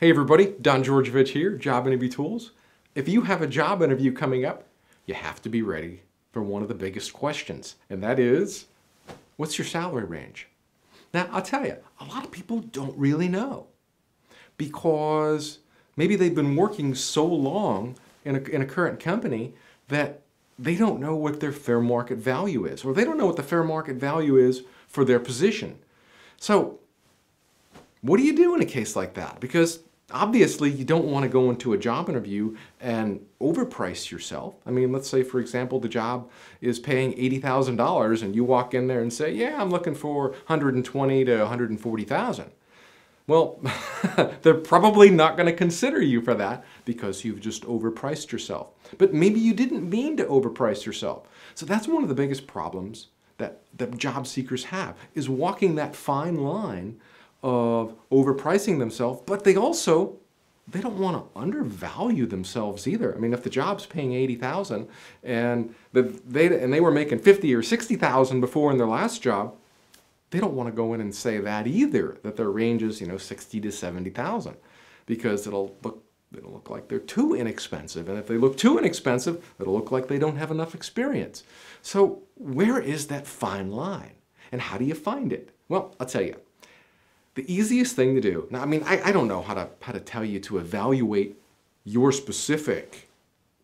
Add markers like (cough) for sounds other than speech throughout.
Hey everybody, Don Georgevich here, Job Interview Tools. If you have a job interview coming up, you have to be ready for one of the biggest questions, and that is, what's your salary range? Now, I'll tell you, a lot of people don't really know because maybe they've been working so long in a, in a current company that they don't know what their fair market value is, or they don't know what the fair market value is for their position. So, what do you do in a case like that? Because obviously you don't want to go into a job interview and overprice yourself. I mean, let's say, for example, the job is paying $80,000 and you walk in there and say, yeah, I'm looking for 120 to 140,000. Well, (laughs) they're probably not going to consider you for that because you've just overpriced yourself. But maybe you didn't mean to overprice yourself. So that's one of the biggest problems that, that job seekers have is walking that fine line of overpricing themselves, but they also they don't want to undervalue themselves either. I mean, if the job's paying 80,000 and the, they and they were making 50 or 60,000 before in their last job, they don't want to go in and say that either that their range is, you know, 60 to 70,000 because it'll look it'll look like they're too inexpensive and if they look too inexpensive, it'll look like they don't have enough experience. So, where is that fine line? And how do you find it? Well, I'll tell you. The easiest thing to do, now I mean, I, I don't know how to, how to tell you to evaluate your specific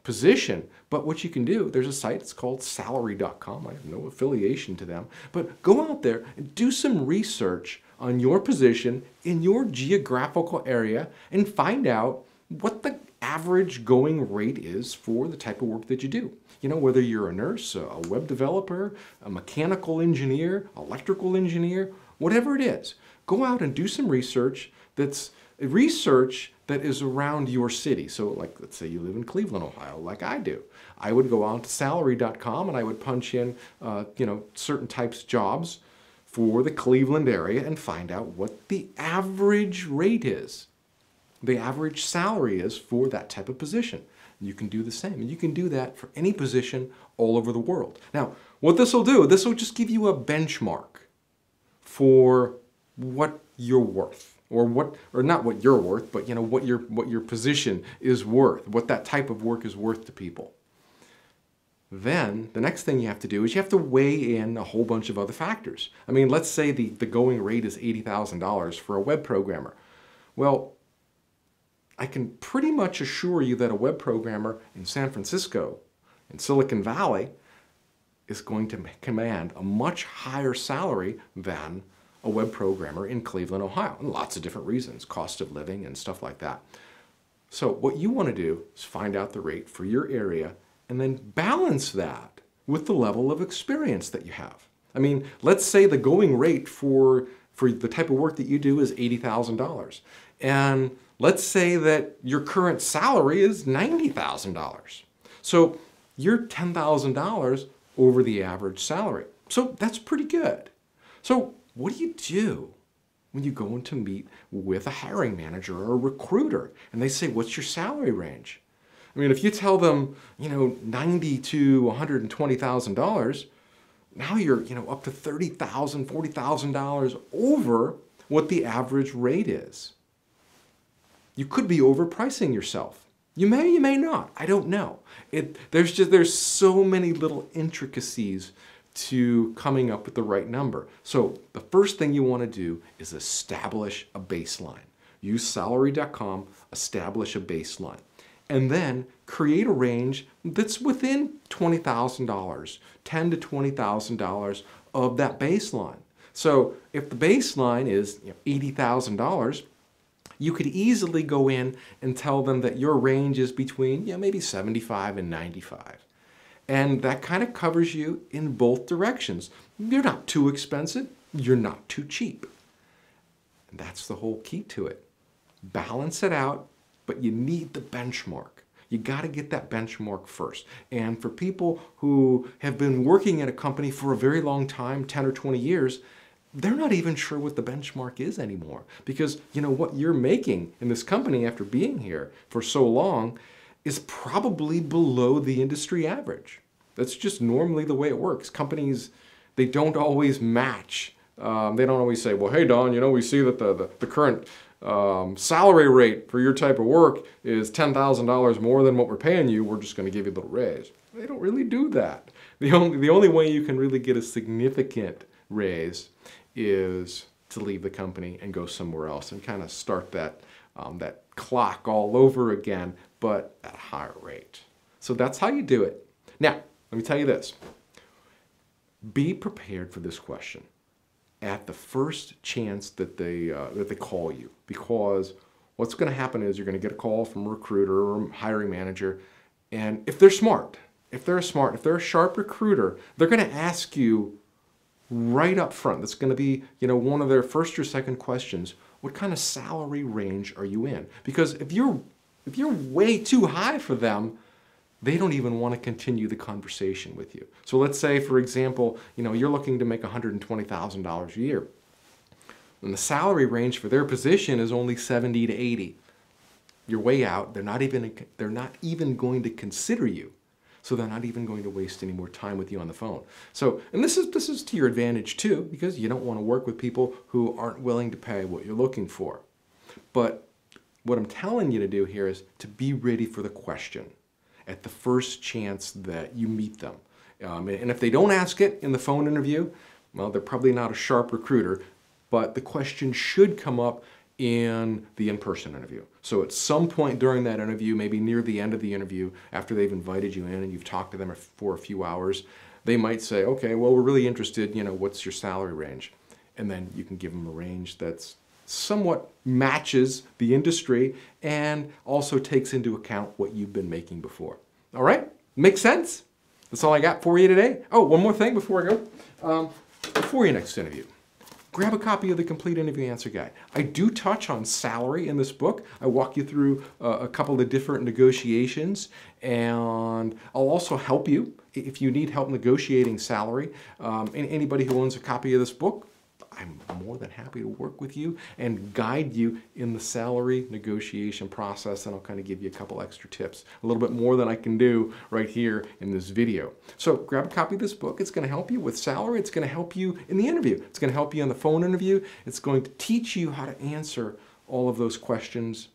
position, but what you can do, there's a site, it's called salary.com. I have no affiliation to them, but go out there and do some research on your position in your geographical area and find out what the average going rate is for the type of work that you do. You know, whether you're a nurse, a web developer, a mechanical engineer, electrical engineer, whatever it is go out and do some research that's research that is around your city. So like, let's say you live in Cleveland, Ohio, like I do. I would go on to salary.com and I would punch in, uh, you know, certain types of jobs for the Cleveland area and find out what the average rate is. The average salary is for that type of position. You can do the same. And you can do that for any position all over the world. Now, what this will do, this will just give you a benchmark for what you're worth or what or not what you're worth but you know what your what your position is worth what that type of work is worth to people. Then the next thing you have to do is you have to weigh in a whole bunch of other factors. I mean let's say the, the going rate is $80000 for a web programmer. Well i can pretty much assure you that a web programmer in san francisco in silicon valley is going to command a much higher salary than a web programmer in Cleveland, Ohio, and lots of different reasons, cost of living and stuff like that. So what you want to do is find out the rate for your area and then balance that with the level of experience that you have. I mean, let's say the going rate for, for the type of work that you do is $80,000. And let's say that your current salary is $90,000. So you're $10,000 over the average salary. So that's pretty good. So what do you do when you go in to meet with a hiring manager or a recruiter and they say, what's your salary range? I mean, if you tell them, you know, 90 to $120,000, now you're, you know, up to $30,000, $40,000 over what the average rate is. You could be overpricing yourself. You may, you may not. I don't know. It, there's just, there's so many little intricacies to coming up with the right number. So the first thing you want to do is establish a baseline. Use salary.com, establish a baseline. And then create a range that's within $20,000, $10 to $20,000 of that baseline. So if the baseline is you know, $80,000, you could easily go in and tell them that your range is between know, maybe 75 and 95. And that kind of covers you in both directions. You're not too expensive, you're not too cheap. And that's the whole key to it. Balance it out, but you need the benchmark. You got to get that benchmark first. And for people who have been working at a company for a very long time, 10 or 20 years, they're not even sure what the benchmark is anymore because you know what you're making in this company after being here for so long is probably below the industry average. That's just normally the way it works. Companies, they don't always match. Um, they don't always say, well, hey, Don, you know, we see that the, the, the current um, salary rate for your type of work is $10,000 more than what we're paying you, we're just going to give you a little raise. They don't really do that. The only, the only way you can really get a significant raise is to leave the company and go somewhere else and kind of start that, um, that clock all over again, but at a higher rate. So that's how you do it. Now, let me tell you this. Be prepared for this question at the first chance that they, uh, that they call you because what's going to happen is you're going to get a call from a recruiter or a hiring manager and if they're smart, if they're smart, if they're a sharp recruiter, they're going to ask you right up front. That's going to be, you know, one of their first or second questions. What kind of salary range are you in? Because if you're if you're way too high for them, they don't even want to continue the conversation with you. So let's say, for example, you know, you're looking to make $120,000 a year. And the salary range for their position is only 70 to 80. You're way out. They're not even they're not even going to consider you so they're not even going to waste any more time with you on the phone. So, and this is this is to your advantage too, because you don't want to work with people who aren't willing to pay what you're looking for. But what I'm telling you to do here is to be ready for the question at the first chance that you meet them. Um, and if they don't ask it in the phone interview, well, they're probably not a sharp recruiter, but the question should come up in the in-person interview. So at some point during that interview, maybe near the end of the interview, after they've invited you in and you've talked to them for a few hours, they might say, okay, well, we're really interested, you know, what's your salary range? And then you can give them a range that's somewhat matches the industry and also takes into account what you've been making before. All right? Makes sense? That's all I got for you today. Oh, one more thing before I go. Um, before your next interview, grab a copy of the Complete Interview Answer Guide. I do touch on salary in this book. I walk you through uh, a couple of different negotiations, and I'll also help you if you need help negotiating salary. Um, anybody who owns a copy of this book, I'm more than happy to work with you and guide you in the salary negotiation process and I'll kind of give you a couple extra tips, a little bit more than I can do right here in this video. So grab a copy of this book. It's going to help you with salary. It's going to help you in the interview. It's going to help you in the phone interview. It's going to teach you how to answer all of those questions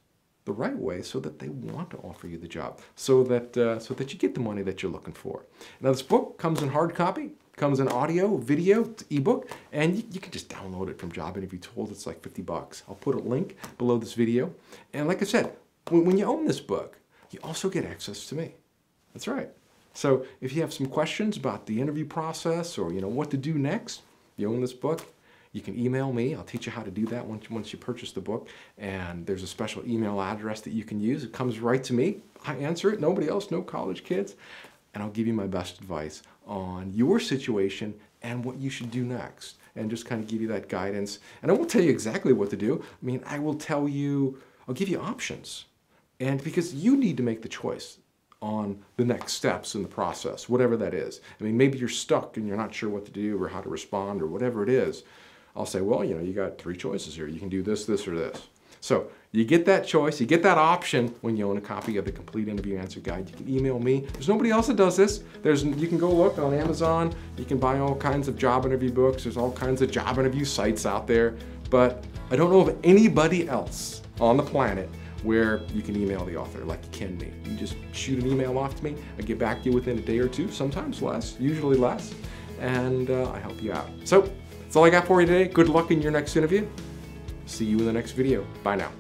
the right way so that they want to offer you the job, so that, uh, so that you get the money that you're looking for. Now this book comes in hard copy, comes in audio, video, ebook, and you, you, can just download it from Job Interview Tools. It's like 50 bucks. I'll put a link below this video. And like I said, when, when you own this book, you also get access to me. That's right. So if you have some questions about the interview process or you know what to do next, you own this book, you can email me. I'll teach you how to do that once, once you purchase the book. And there's a special email address that you can use. It comes right to me. I answer it. Nobody else, no college kids. And I'll give you my best advice on your situation and what you should do next. And just kind of give you that guidance. And I won't tell you exactly what to do. I mean, I will tell you, I'll give you options. And because you need to make the choice on the next steps in the process, whatever that is. I mean, maybe you're stuck and you're not sure what to do or how to respond or whatever it is. I'll say, well, you know, you got three choices here. You can do this, this, or this. So you get that choice, you get that option when you own a copy of the Complete Interview Answer Guide. You can email me. There's nobody else that does this. There's, you can go look on Amazon. You can buy all kinds of job interview books. There's all kinds of job interview sites out there. But I don't know of anybody else on the planet where you can email the author like you can me. You just shoot an email off to me. I get back to you within a day or two, sometimes less, usually less, and uh, I help you out. So that's all I got for you today. Good luck in your next interview. See you in the next video. Bye now.